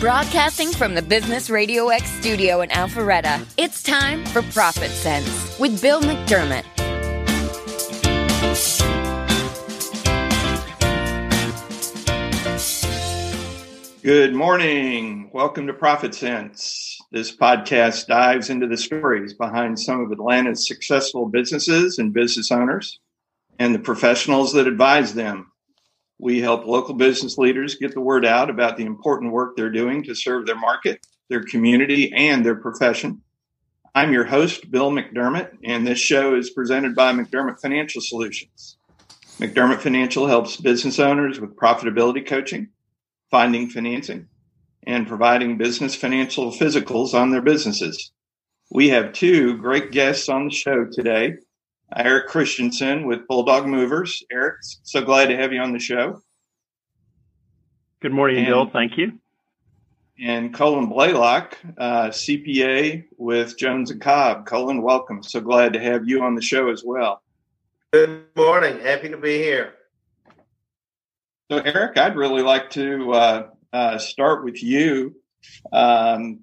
Broadcasting from the Business Radio X studio in Alpharetta, it's time for Profit Sense with Bill McDermott. Good morning. Welcome to Profit Sense. This podcast dives into the stories behind some of Atlanta's successful businesses and business owners and the professionals that advise them. We help local business leaders get the word out about the important work they're doing to serve their market, their community, and their profession. I'm your host, Bill McDermott, and this show is presented by McDermott Financial Solutions. McDermott Financial helps business owners with profitability coaching finding financing, and providing business financial physicals on their businesses. We have two great guests on the show today. Eric Christensen with Bulldog Movers. Eric, so glad to have you on the show. Good morning, and, Bill. Thank you. And Colin Blaylock, uh, CPA with Jones and Kolb. Colin, welcome. So glad to have you on the show as well. Good morning. Happy to be here. So, Eric, I'd really like to uh, uh, start with you. Um,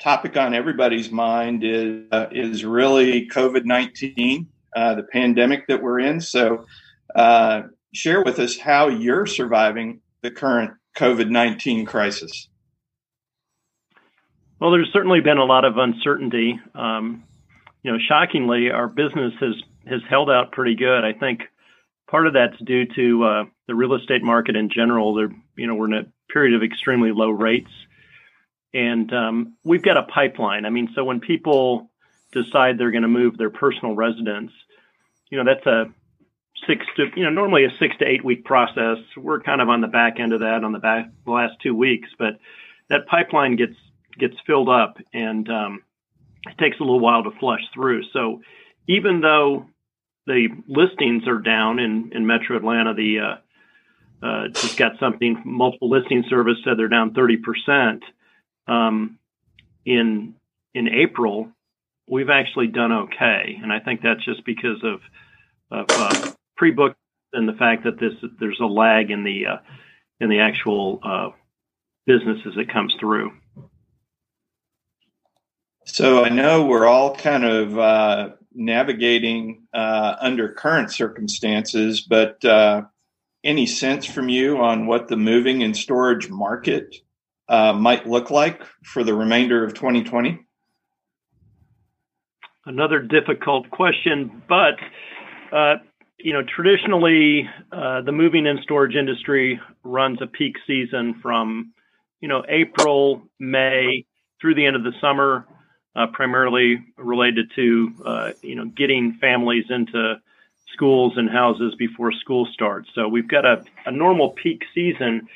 topic on everybody's mind is uh, is really COVID nineteen, uh, the pandemic that we're in. So, uh, share with us how you're surviving the current COVID nineteen crisis. Well, there's certainly been a lot of uncertainty. Um, you know, shockingly, our business has has held out pretty good. I think Part of that's due to uh, the real estate market in general. There, you know, we're in a period of extremely low rates, and um, we've got a pipeline. I mean, so when people decide they're going to move their personal residence, you know, that's a six to you know normally a six to eight week process. We're kind of on the back end of that on the back the last two weeks, but that pipeline gets gets filled up and um, it takes a little while to flush through. So even though the listings are down in, in Metro Atlanta. The uh, uh, just got something. Multiple listing service said they're down thirty percent. Um, in in April, we've actually done okay, and I think that's just because of of uh, pre-book and the fact that this there's a lag in the uh, in the actual uh, business as it comes through. So I know we're all kind of uh, navigating uh, under current circumstances, but uh, any sense from you on what the moving and storage market uh, might look like for the remainder of 2020? Another difficult question, but uh, you know, traditionally, uh, the moving and storage industry runs a peak season from you know April, May through the end of the summer uh, primarily related to uh, you know getting families into schools and houses before school starts. So we've got a, a normal peak season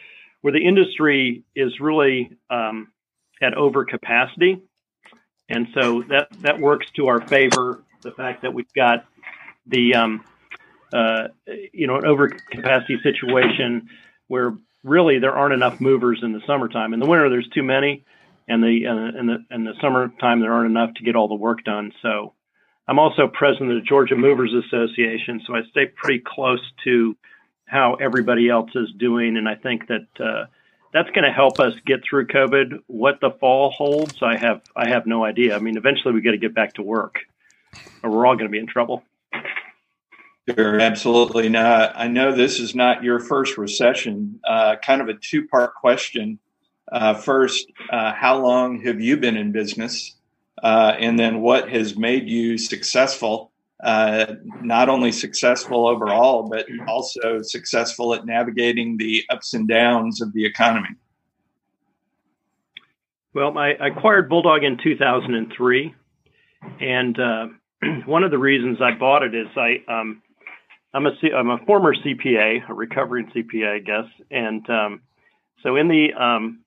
where the industry is really um, at overcapacity, and so that that works to our favor. The fact that we've got the um, uh, you know an overcapacity situation where really there aren't enough movers in the summertime. In the winter, there's too many and the uh, in the in the summertime there aren't enough to get all the work done. So I'm also president of the Georgia Movers Association, so I stay pretty close to how everybody else is doing, and I think that uh, that's going to help us get through COVID. What the fall holds, I have I have no idea. I mean, eventually we got to get back to work, or we're all going to be in trouble. Sure, absolutely. Now, I know this is not your first recession. Uh, kind of a two part question. Uh, first, uh, how long have you been in business? Uh, and then what has made you successful? Uh, not only successful overall, but also successful at navigating the ups and downs of the economy. Well, I acquired Bulldog in 2003, and uh, one of the reasons I bought it is I um, I'm a I'm a former CPA, a recovering CPA, I guess, and um, so in the um,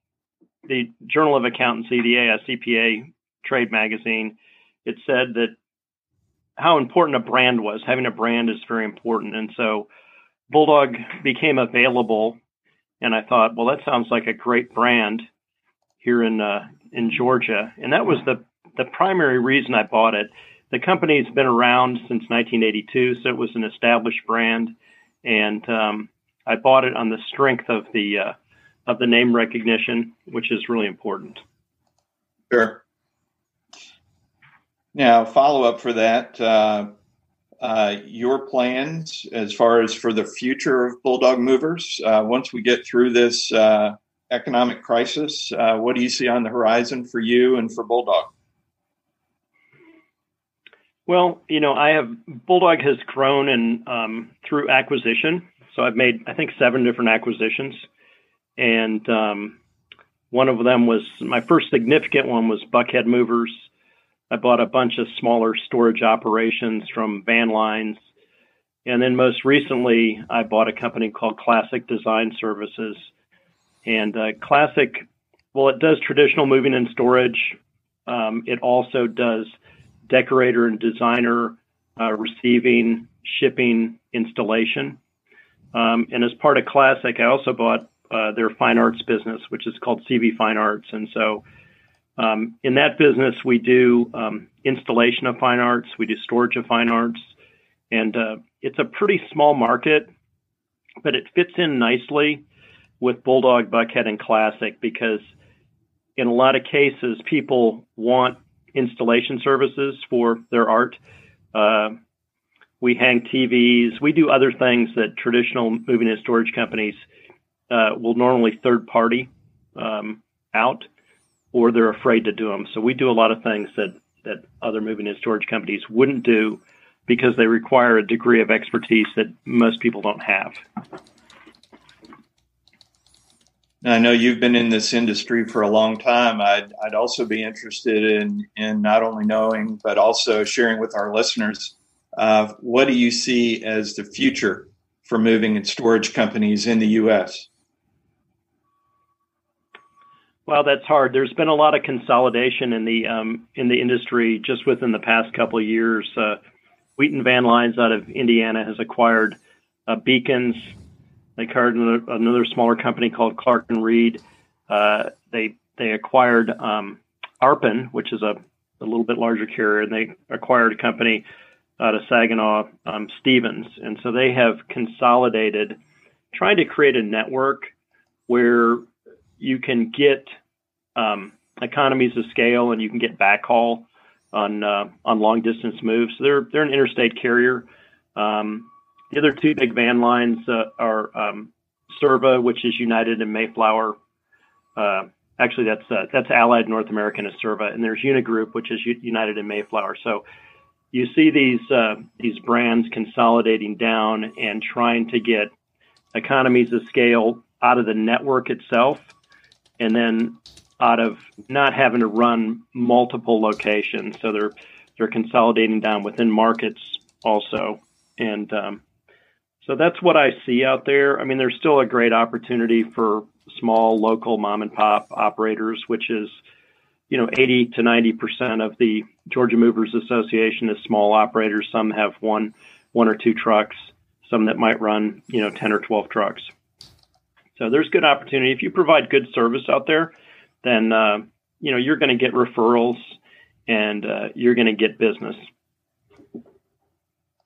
the Journal of Accountancy, the ASCPA trade magazine, it said that how important a brand was. Having a brand is very important. And so Bulldog became available, and I thought, well, that sounds like a great brand here in uh, in Georgia, and that was the the primary reason I bought it. The company's been around since 1982, so it was an established brand, and um, I bought it on the strength of the uh, of the name recognition, which is really important. Sure. Now, follow up for that. Uh, uh, your plans as far as for the future of Bulldog Movers uh, once we get through this uh, economic crisis? Uh, what do you see on the horizon for you and for Bulldog? Well, you know, I have Bulldog has grown and um, through acquisition. So I've made I think seven different acquisitions, and um, one of them was my first significant one was Buckhead Movers. I bought a bunch of smaller storage operations from Van Lines. And then most recently, I bought a company called Classic Design Services. And uh, Classic, well, it does traditional moving and storage. Um, it also does decorator and designer uh, receiving, shipping, installation. Um, and as part of Classic, I also bought uh, their fine arts business, which is called CV Fine Arts. And so um, in that business, we do um, installation of fine arts, we do storage of fine arts, and uh, it's a pretty small market, but it fits in nicely with Bulldog, Buckhead, and Classic because in a lot of cases, people want installation services for their art. Uh, we hang TVs. We do other things that traditional moving and storage companies uh, will normally third party um, out, or they're afraid to do them. So we do a lot of things that that other moving and storage companies wouldn't do because they require a degree of expertise that most people don't have. I know you've been in this industry for a long time. I'd, I'd also be interested in, in not only knowing, but also sharing with our listeners uh, what do you see as the future for moving and storage companies in the U.S.? Well, that's hard. There's been a lot of consolidation in the um, in the industry just within the past couple of years. Uh, Wheaton Van Lines out of Indiana has acquired uh, Bekins. They acquired another, another, smaller company called Clark and Reid. Uh, they they acquired um, Arpin, which is a, a little bit larger carrier, and they acquired a company out of Saginaw, um, Stevens, and so they have consolidated, trying to create a network where you can get um, economies of scale and you can get backhaul on uh, on long distance moves. So they're they're an interstate carrier. Um, the other two big van lines uh, are um, SIRVA, which is United and Mayflower. Uh, actually, that's uh, that's Allied North American as SIRVA, and there's Unigroup, which is United and Mayflower. So you see these uh, these brands consolidating down and trying to get economies of scale out of the network itself and then out of not having to run multiple locations. So they're they're consolidating down within markets also, and um, so that's what I see out there. I mean, there's still a great opportunity for small local mom and pop operators, which is you know 80 to 90 percent of the Georgia Movers Association is small operators. Some have one one or two trucks. Some that might run you know 10 or 12 trucks. So there's good opportunity. If you provide good service out there, then uh, you know you're going to get referrals and uh, you're going to get business.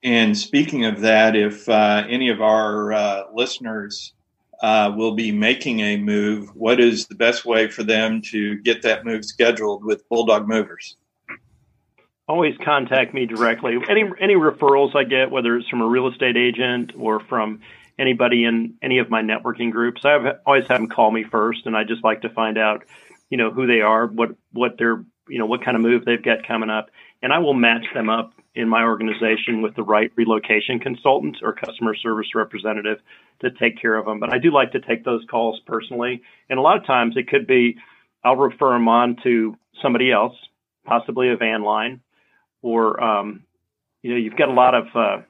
And speaking of that, if uh, any of our uh, listeners uh, will be making a move, what is the best way for them to get that move scheduled with Bulldog Movers? Always contact me directly. Any any referrals I get, whether it's from a real estate agent or from anybody in any of my networking groups. I have always have them call me first, and I just like to find out, you know, who they are, what what they're, you know, what kind of move they've got coming up, and I will match them up in my organization with the right relocation consultant or customer service representative to take care of them. But I do like to take those calls personally, and a lot of times it could be I'll refer them on to somebody else, possibly a van line, or um, you know, you've got a lot of uh,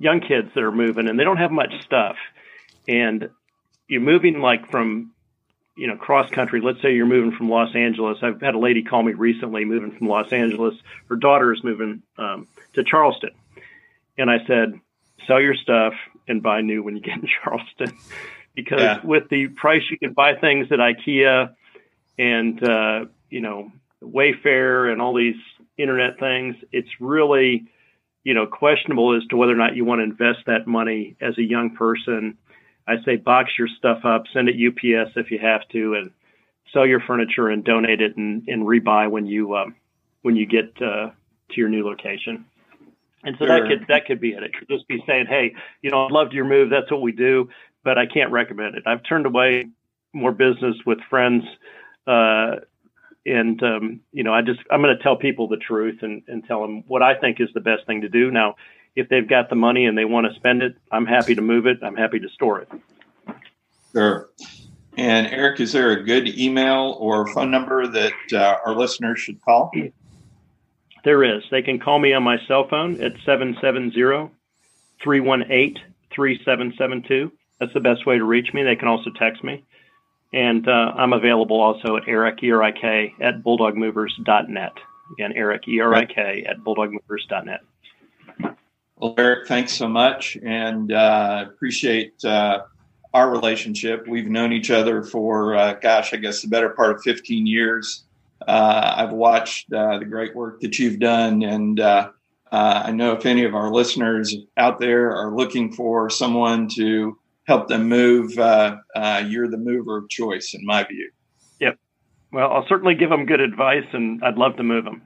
young kids that are moving and they don't have much stuff. And you're moving like from, you know, cross country. Let's say you're moving from Los Angeles. I've had a lady call me recently moving from Los Angeles. Her daughter is moving um, to Charleston. And I said, sell your stuff and buy new when you get in Charleston. because yeah. with the price you can buy things at IKEA and, uh, you know, Wayfair and all these internet things, it's really you know, questionable as to whether or not you want to invest that money as a young person. I say box your stuff up, send it UPS if you have to, and sell your furniture and donate it and, and rebuy when you um, when you get uh, to your new location. And so sure. that could that could be it. It could just be saying, hey, you know, I loved your move. That's what we do, but I can't recommend it. I've turned away more business with friends, uh, and um, you know, I just I'm going to tell people the truth and, and tell them what I think is the best thing to do. Now, if they've got the money and they want to spend it, I'm happy to move it. I'm happy to store it. Sure. And Eric, is there a good email or phone number that uh, our listeners should call? There is. They can call me on my cell phone at 770 318 3772. That's the best way to reach me. They can also text me. And uh, I'm available also at Eric, E-R-I-K, at bulldogmovers.net. Again, Eric, E-R-I-K, at bulldogmovers.net. Well, Eric, thanks so much. And uh, appreciate uh, our relationship. We've known each other for, uh, gosh, I guess the better part of 15 years. Uh, I've watched uh, the great work that you've done, and uh, I know if any of our listeners out there are looking for someone to help them move, uh, you're the mover of choice, in my view. Yep. Well, I'll certainly give them good advice, and I'd love to move them.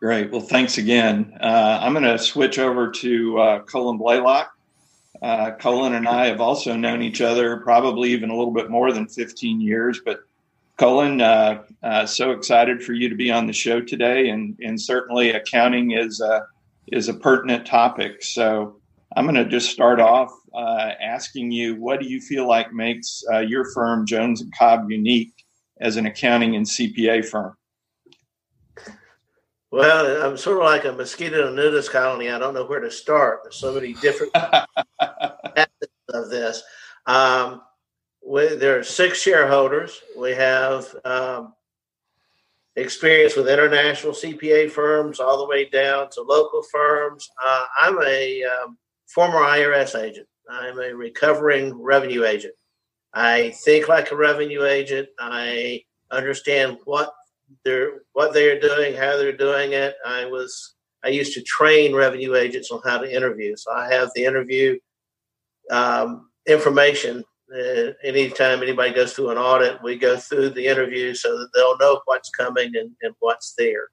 Great. Well, thanks again. I'm going to switch over to Colin Blaylock. Uh, Colin and I have also known each other probably even a little bit more than 15 years. But Colin, uh, uh, so excited for you to be on the show today, and and certainly accounting is a is a pertinent topic. So I'm going to just start off uh, asking you, what do you feel like makes uh, your firm Jones and Kolb unique as an accounting and CPA firm? Well, I'm sort of like a mosquito in a nudist colony. I don't know where to start. There's so many different aspects of this. Um, we, there are six shareholders. We have um, experience with international CPA firms all the way down to local firms. Uh, I'm a um, former IRS agent. I'm a recovering revenue agent. I think like a revenue agent. I understand what they're what they're doing, how they're doing it. I was I used to train revenue agents on how to interview, so I have the interview um, information. Uh, anytime anybody goes through an audit, we go through the interview so that they'll know what's coming and, and what's there.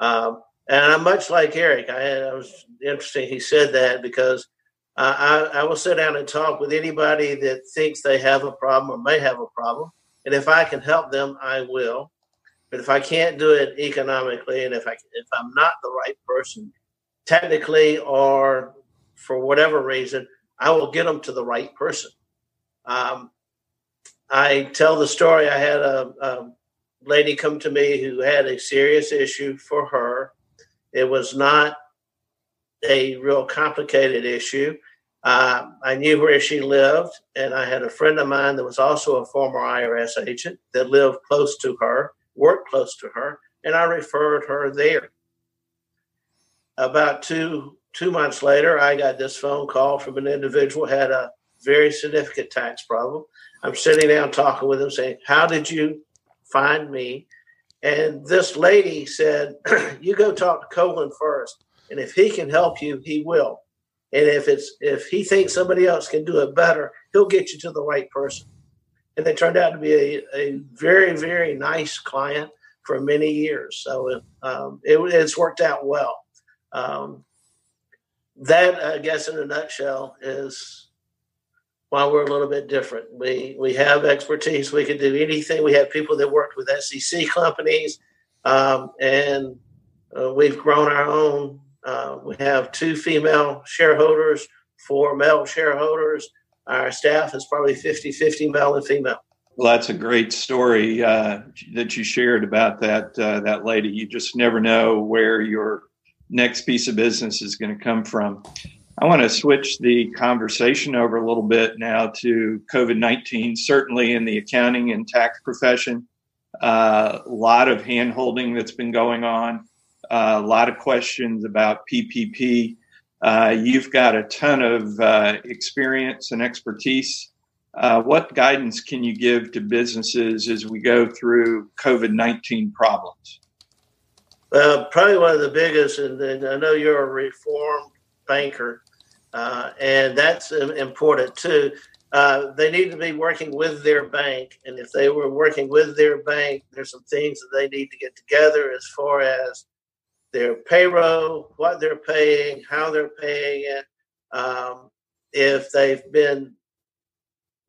Um, and I'm much like Eric. I, I, was interesting. He said that because I, I will sit down and talk with anybody that thinks they have a problem or may have a problem, and if I can help them, I will. But if I can't do it economically, and if I if I'm not the right person, technically or for whatever reason, I will get them to the right person. Um, I tell the story. I had a, a lady come to me who had a serious issue for her. It was not a real complicated issue. Uh, I knew where she lived, and I had a friend of mine that was also a former IRS agent that lived close to her worked close to her, and I referred her there. About two two months later, I got this phone call from an individual had a very significant tax problem. I'm sitting down talking with him, saying, "How did you find me?" And this lady said, "You go talk to Colin first, and if he can help you, he will. And if it's if he thinks somebody else can do it better, he'll get you to the right person." and they turned out to be a, a very very nice client for many years. So um, it, it's worked out well. Um, that I guess in a nutshell is why we're a little bit different. We we have expertise. We can do anything. We have people that worked with SEC companies, um, and uh, we've grown our own. Uh, we have two female shareholders, four male shareholders our staff is probably 50 50 male and female. Well, that's a great story uh, that you shared about that uh, that lady. You just never know where your next piece of business is going to come from. I want to switch the conversation over a little bit now to COVID 19, certainly in the accounting and tax profession. Uh, a lot of hand holding that's been going on, uh, a lot of questions about PPP. Uh, you've got a ton of uh, experience and expertise. Uh, what guidance can you give to businesses as we go through COVID 19 problems? Well, probably one of the biggest, and I know you're a reformed banker. uh, and that's important too. Uh, they need to be working with their bank, and if they were working with their bank, there's some things that they need to get together as far as their payroll, what they're paying, how they're paying it, um, if they've been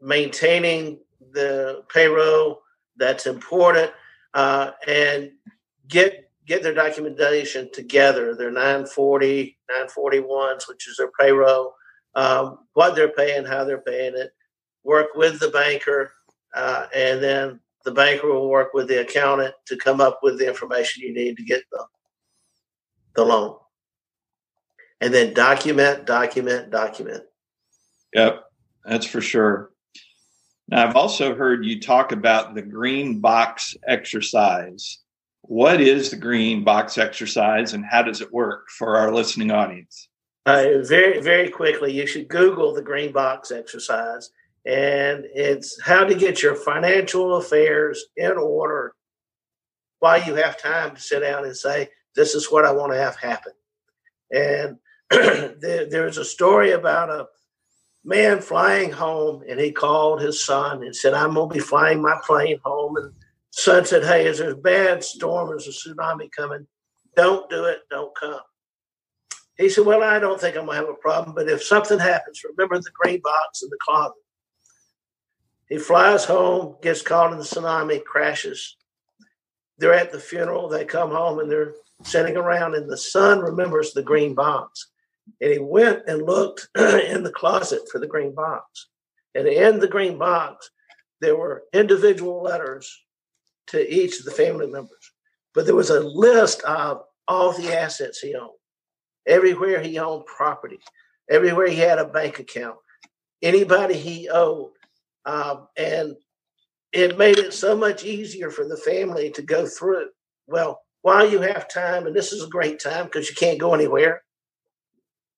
maintaining the payroll, that's important, uh, and get get their documentation together, their 940, 941s, which is their payroll, um, what they're paying, how they're paying it, work with the banker, uh, and then the banker will work with the accountant to come up with the information you need to get the, the loan. And then document, document, document. Yep, that's for sure. Now, I've also heard you talk about the green box exercise. What is the green box exercise and how does it work for our listening audience? Uh, very, very quickly, you should Google the green box exercise. And it's how to get your financial affairs in order while you have time to sit down and say, This is what I want to have happen. And there, there's a story about a man flying home, and he called his son and said, I'm going to be flying my plane home. And son said, Hey, is there a bad storm? There's a tsunami coming. Don't do it. Don't come. He said, Well, I don't think I'm going to have a problem, but if something happens, remember the green box in the closet. He flies home, gets caught in the tsunami, crashes. They're at the funeral. They come home and they're sitting around, and the son remembers the green box. And he went and looked in the closet for the green box. And in the green box, there were individual letters to each of the family members. But there was a list of all the assets he owned, everywhere he owned property, everywhere he had a bank account, anybody he owed. Um, and it made it so much easier for the family to go through. Well, while you have time, and this is a great time because you can't go anywhere,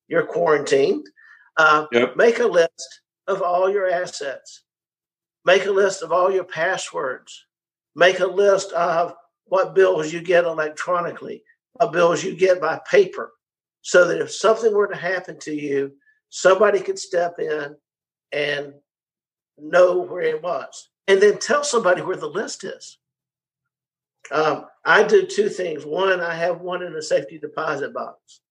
you're quarantined. Uh, yep. Make a list of all your assets. Make a list of all your passwords. Make a list of what bills you get electronically, what bills you get by paper, so that if something were to happen to you, somebody could step in and know where it was. And then tell somebody where the list is. Um, I do two things. One, I have one in a safety deposit box.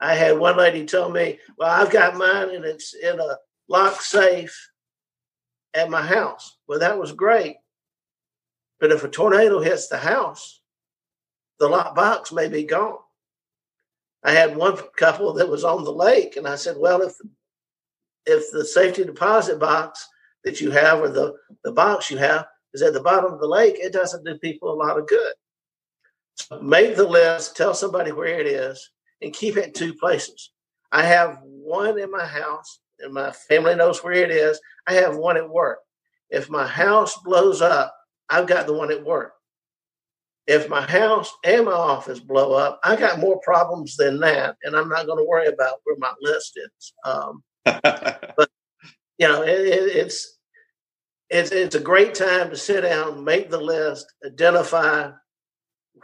I had one lady tell me, Well, I've got mine and it's in a lock safe at my house. Well, that was great. But if a tornado hits the house, the lock box may be gone. I had one couple that was on the lake, and I said, Well, if if the safety deposit box that you have or the, the box you have is at the bottom of the lake, it doesn't do people a lot of good. So make the list, tell somebody where it is, and keep it in two places. I have one in my house, and my family knows where it is. I have one at work. If my house blows up, I've got the one at work. If my house and my office blow up, I got more problems than that, and I'm not going to worry about where my list is. Um, but you know, it, it, it's it's it's a great time to sit down, make the list, identify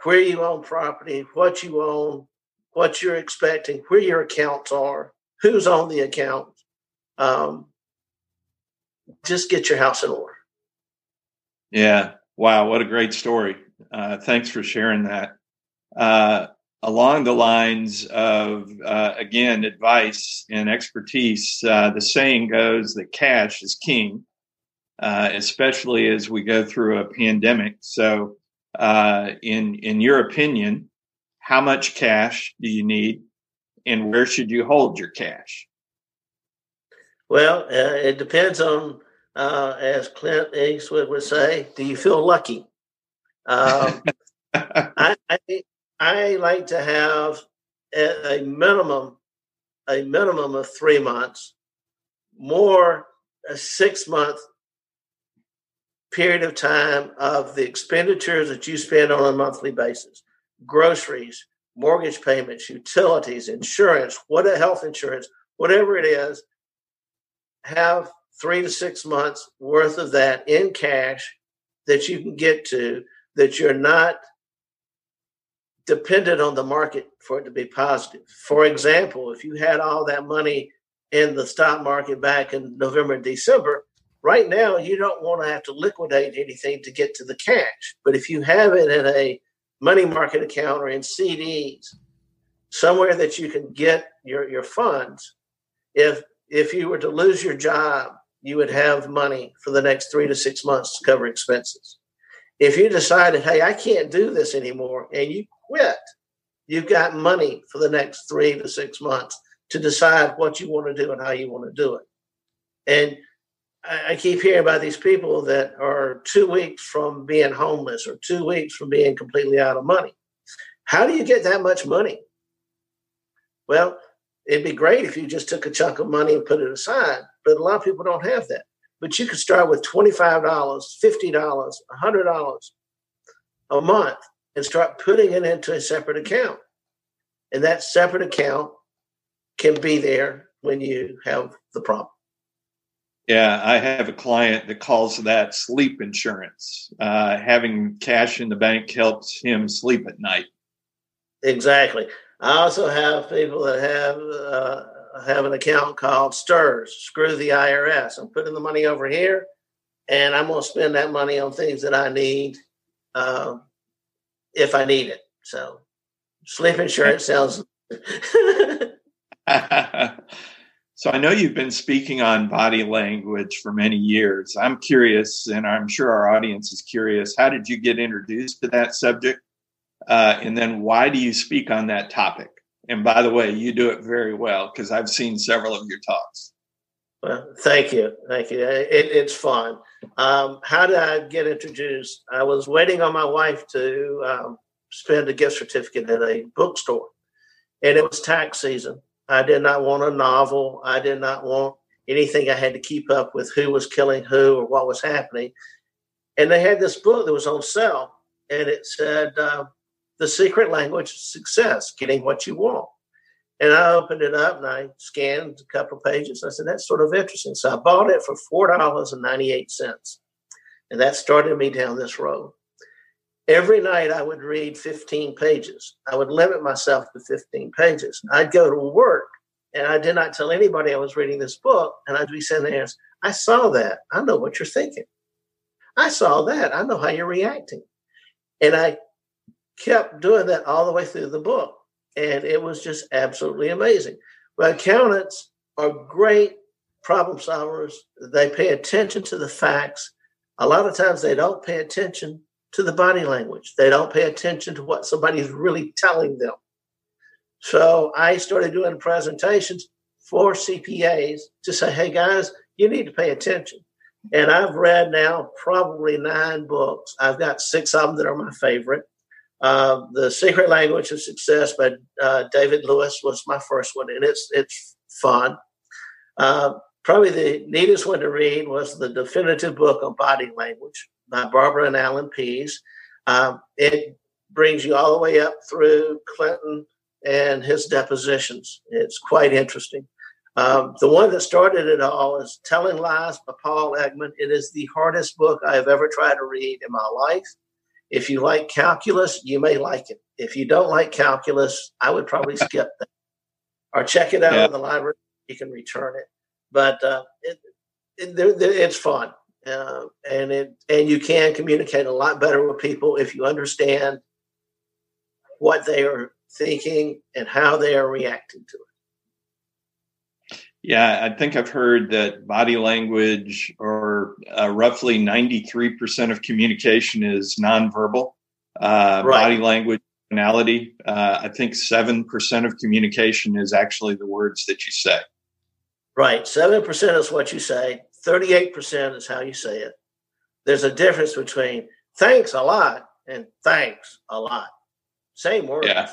where you own property, what you own, what you're expecting, where your accounts are, who's on the account. Um, just get your house in order. Yeah. Wow. What a great story. Uh, thanks for sharing that. Uh, along the lines of, uh, again, advice and expertise, uh, the saying goes that cash is king, uh, especially as we go through a pandemic. So, uh, in in your opinion, how much cash do you need, and where should you hold your cash? Well, uh, it depends on, uh, as Clint Eastwood would say, do you feel lucky? Um, I, I, I like to have a, a minimum a minimum of three months, more a six month period of time of the expenditures that you spend on a monthly basis groceries, mortgage payments, utilities, insurance, what a health insurance, whatever it is, have three to six months worth of that in cash that you can get to that you're not dependent on the market for it to be positive. For example, if you had all that money in the stock market back in November December, right now you don't want to have to liquidate anything to get to the cash. But if you have it in a money market account or in CDs, somewhere that you can get your, your funds, if if you were to lose your job, you would have money for the next three to six months to cover expenses. If you decided, hey, I can't do this anymore, and you quit, you've got money for the next three to six months to decide what you want to do and how you want to do it. And I keep hearing about these people that are two weeks from being homeless or two weeks from being completely out of money. How do you get that much money? Well, it'd be great if you just took a chunk of money and put it aside, but a lot of people don't have that. But you could start with $25, $50, $100 a month and start putting it into a separate account. And that separate account can be there when you have the problem. Yeah, I have a client that calls that sleep insurance. Uh, having cash in the bank helps him sleep at night. Exactly. I also have people that have uh, have an account called STRS, Screw the IRS. I'm putting the money over here, and I'm going to spend that money on things that I need uh, if I need it. So, sleep insurance sounds. so I know you've been speaking on body language for many years. I'm curious, and I'm sure our audience is curious. How did you get introduced to that subject? Uh, and then why do you speak on that topic? And by the way, you do it very well because I've seen several of your talks. Well, thank you, thank you. It, it's fun. Um, how did I get introduced? I was waiting on my wife to um, spend a gift certificate at a bookstore, and it was tax season. I did not want a novel. I did not want anything I had to keep up with who was killing who or what was happening. And they had this book that was on sale, and it said, uh, The Secret Language of Success Getting What You Want. And I opened it up and I scanned a couple of pages. I said, That's sort of interesting. So I bought it for $4.98. And that started me down this road. Every night I would read 15 pages. I would limit myself to 15 pages. I'd go to work and I did not tell anybody I was reading this book. And I'd be sitting there, I saw that. I know what you're thinking. I saw that. I know how you're reacting. And I kept doing that all the way through the book. And it was just absolutely amazing. Well, accountants are great problem solvers. They pay attention to the facts. A lot of times they don't pay attention to the body language. They don't pay attention to what somebody's really telling them. So I started doing presentations for CPAs to say, hey guys, you need to pay attention. And I've read now probably nine books. I've got six of them that are my favorite. Uh, the Secret Language of Success by uh, David Lewis was my first one, and it's it's fun. Uh, probably the neatest one to read was the definitive book on body language by Barbara and Alan Pease. Um, it brings you all the way up through Clinton and his depositions. It's quite interesting. Um, the one that started it all is Telling Lies by Paul Ekman. It is the hardest book I have ever tried to read in my life. If you like calculus, you may like it. If you don't like calculus, I would probably skip that or check it out yeah. in the library. You can return it, but uh, it, it, it's fun. Uh, and it and you can communicate a lot better with people if you understand what they are thinking and how they are reacting to it. Yeah, I think I've heard that body language, or uh, roughly 93% of communication, is nonverbal. Uh, right. Body language, personality. Uh, I think 7% of communication is actually the words that you say. Right. 7% is what you say. 38% is how you say it. There's a difference between thanks a lot and thanks a lot. Same words. Yeah.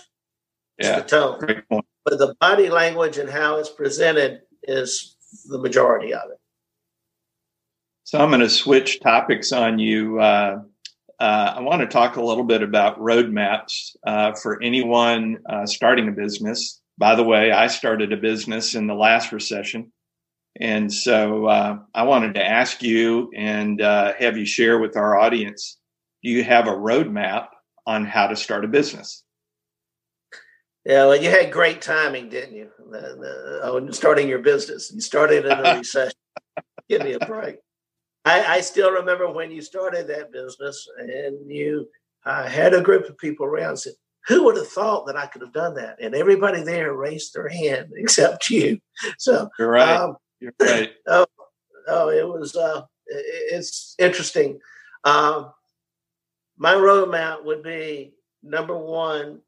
Yeah. the tone. But the body language and how it's presented is the majority of it. So I'm going to switch topics on you. Uh, uh, I want to talk a little bit about roadmaps uh, for anyone uh, starting a business. By the way, I started a business in the last recession. And so uh, I wanted to ask you and uh, have you share with our audience do you have a roadmap on how to start a business? Yeah, well, you had great timing, didn't you? Oh, starting your business, you started in a recession. Give me a break. I, I, still remember when you started that business, and you uh, had a group of people around. Said, "Who would have thought that I could have done that?" And everybody there raised their hand except you. So you're right. Um, you're right. Oh, oh, it was. Uh, it, it's interesting. Um, my roadmap would be number one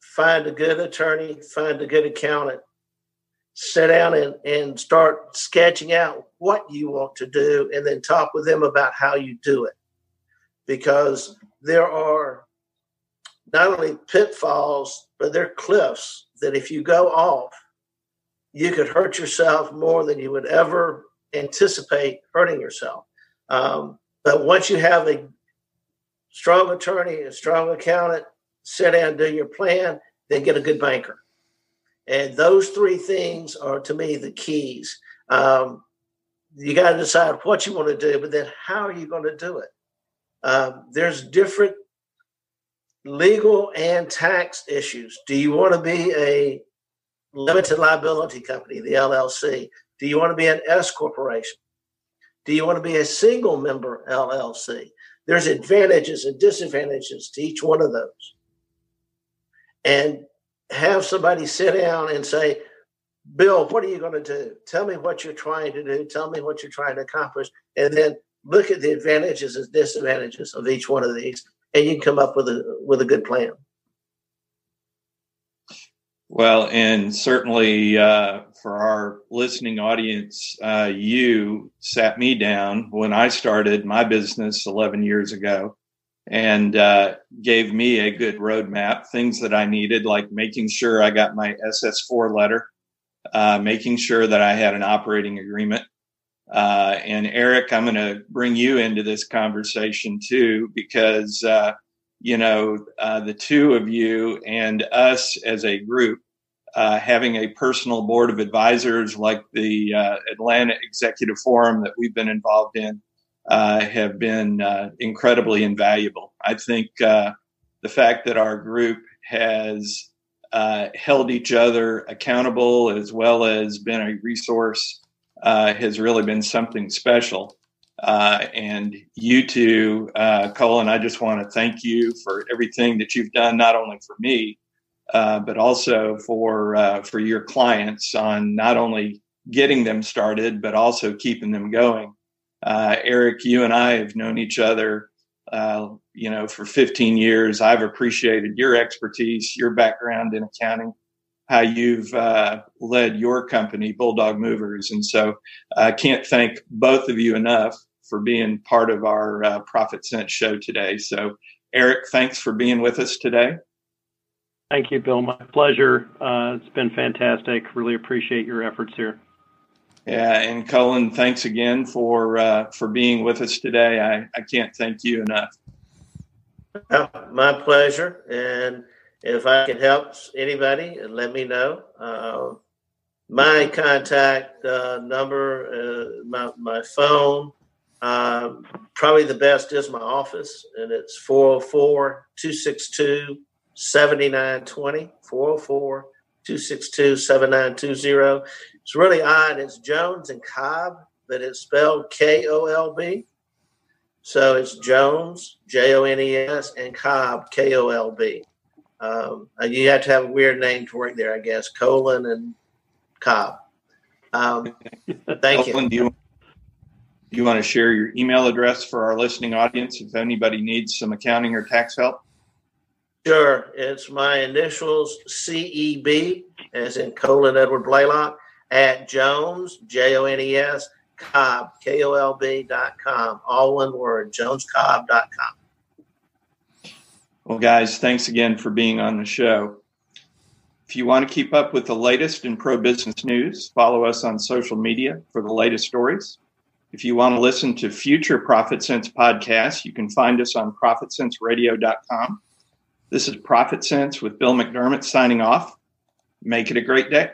find a good attorney, find a good accountant, sit down and, and start sketching out what you want to do, and then talk with them about how you do it. Because there are not only pitfalls, but there are cliffs that if you go off, you could hurt yourself more than you would ever anticipate hurting yourself. Um, but once you have a strong attorney, a strong accountant, sit down, do your plan, then get a good banker. And those three things are to me the keys. Um, you got to decide what you want to do, but then how are you going to do it? Um, there's different legal and tax issues. Do you want to be a limited liability company, the LLC? Do you want to be an S corporation? Do you want to be a single member LLC? There's advantages and disadvantages to each one of those and have somebody sit down and say, Bill, what are you going to do? Tell me what you're trying to do. Tell me what you're trying to accomplish. And then look at the advantages and disadvantages of each one of these, and you can come up with a with a good plan. Well, and certainly uh, for our listening audience, uh, you sat me down when I started my business 11 years ago and uh, gave me a good roadmap, things that I needed, like making sure I got my SS4 letter, uh, making sure that I had an operating agreement. Uh, and Eric, I'm going to bring you into this conversation too, because, uh, you know, uh, the two of you and us as a group, uh, having a personal board of advisors like the Atlanta Executive Forum that we've been involved in, uh, have been uh, incredibly invaluable. I think uh, the fact that our group has uh, held each other accountable as well as been a resource uh, has really been something special. Uh, and you two, Colin, I just want to thank you for everything that you've done, not only for me, but also for for your clients on not only getting them started, but also keeping them going. Uh, Eric, you and I have known each other, uh, you know, for 15 years. I've appreciated your expertise, your background in accounting, how you've uh, led your company, Bulldog Movers, and so I can't thank both of you enough for being part of our uh, Profit Sense show today. So, Eric, thanks for being with us today. Thank you, Bill. My pleasure. Uh, it's been fantastic. Really appreciate your efforts here. Yeah, and Colin, thanks again for uh, for being with us today. I, I can't thank you enough. my pleasure. And if I can help anybody, let me know. Uh, my contact uh, number, uh, my, my phone, um, probably the best is my office, and it's 404 262 7920. 404 262 7920. It's really odd. It's Jones and Kolb, but it's spelled K O L B. So it's Jones, J O N E S, and Kolb, K O L B. Um, you have to have a weird name to work there, I guess. Colon and Kolb. Um, thank you. Do you. Want to share your email address for our listening audience if anybody needs some accounting or tax help? Sure. It's my initials CEB, as in Colin Edward Blaylock, at Jones, J O N E S, Kolb, K O L B dot com. All one word, joneskolb.com. Well, guys, thanks again for being on the show. If you want to keep up with the latest in pro business news, follow us on social media for the latest stories. If you want to listen to future Profit Sense podcasts, you can find us on profitsenseradio.com. This is Profit Sense with Bill McDermott signing off. Make it a great day.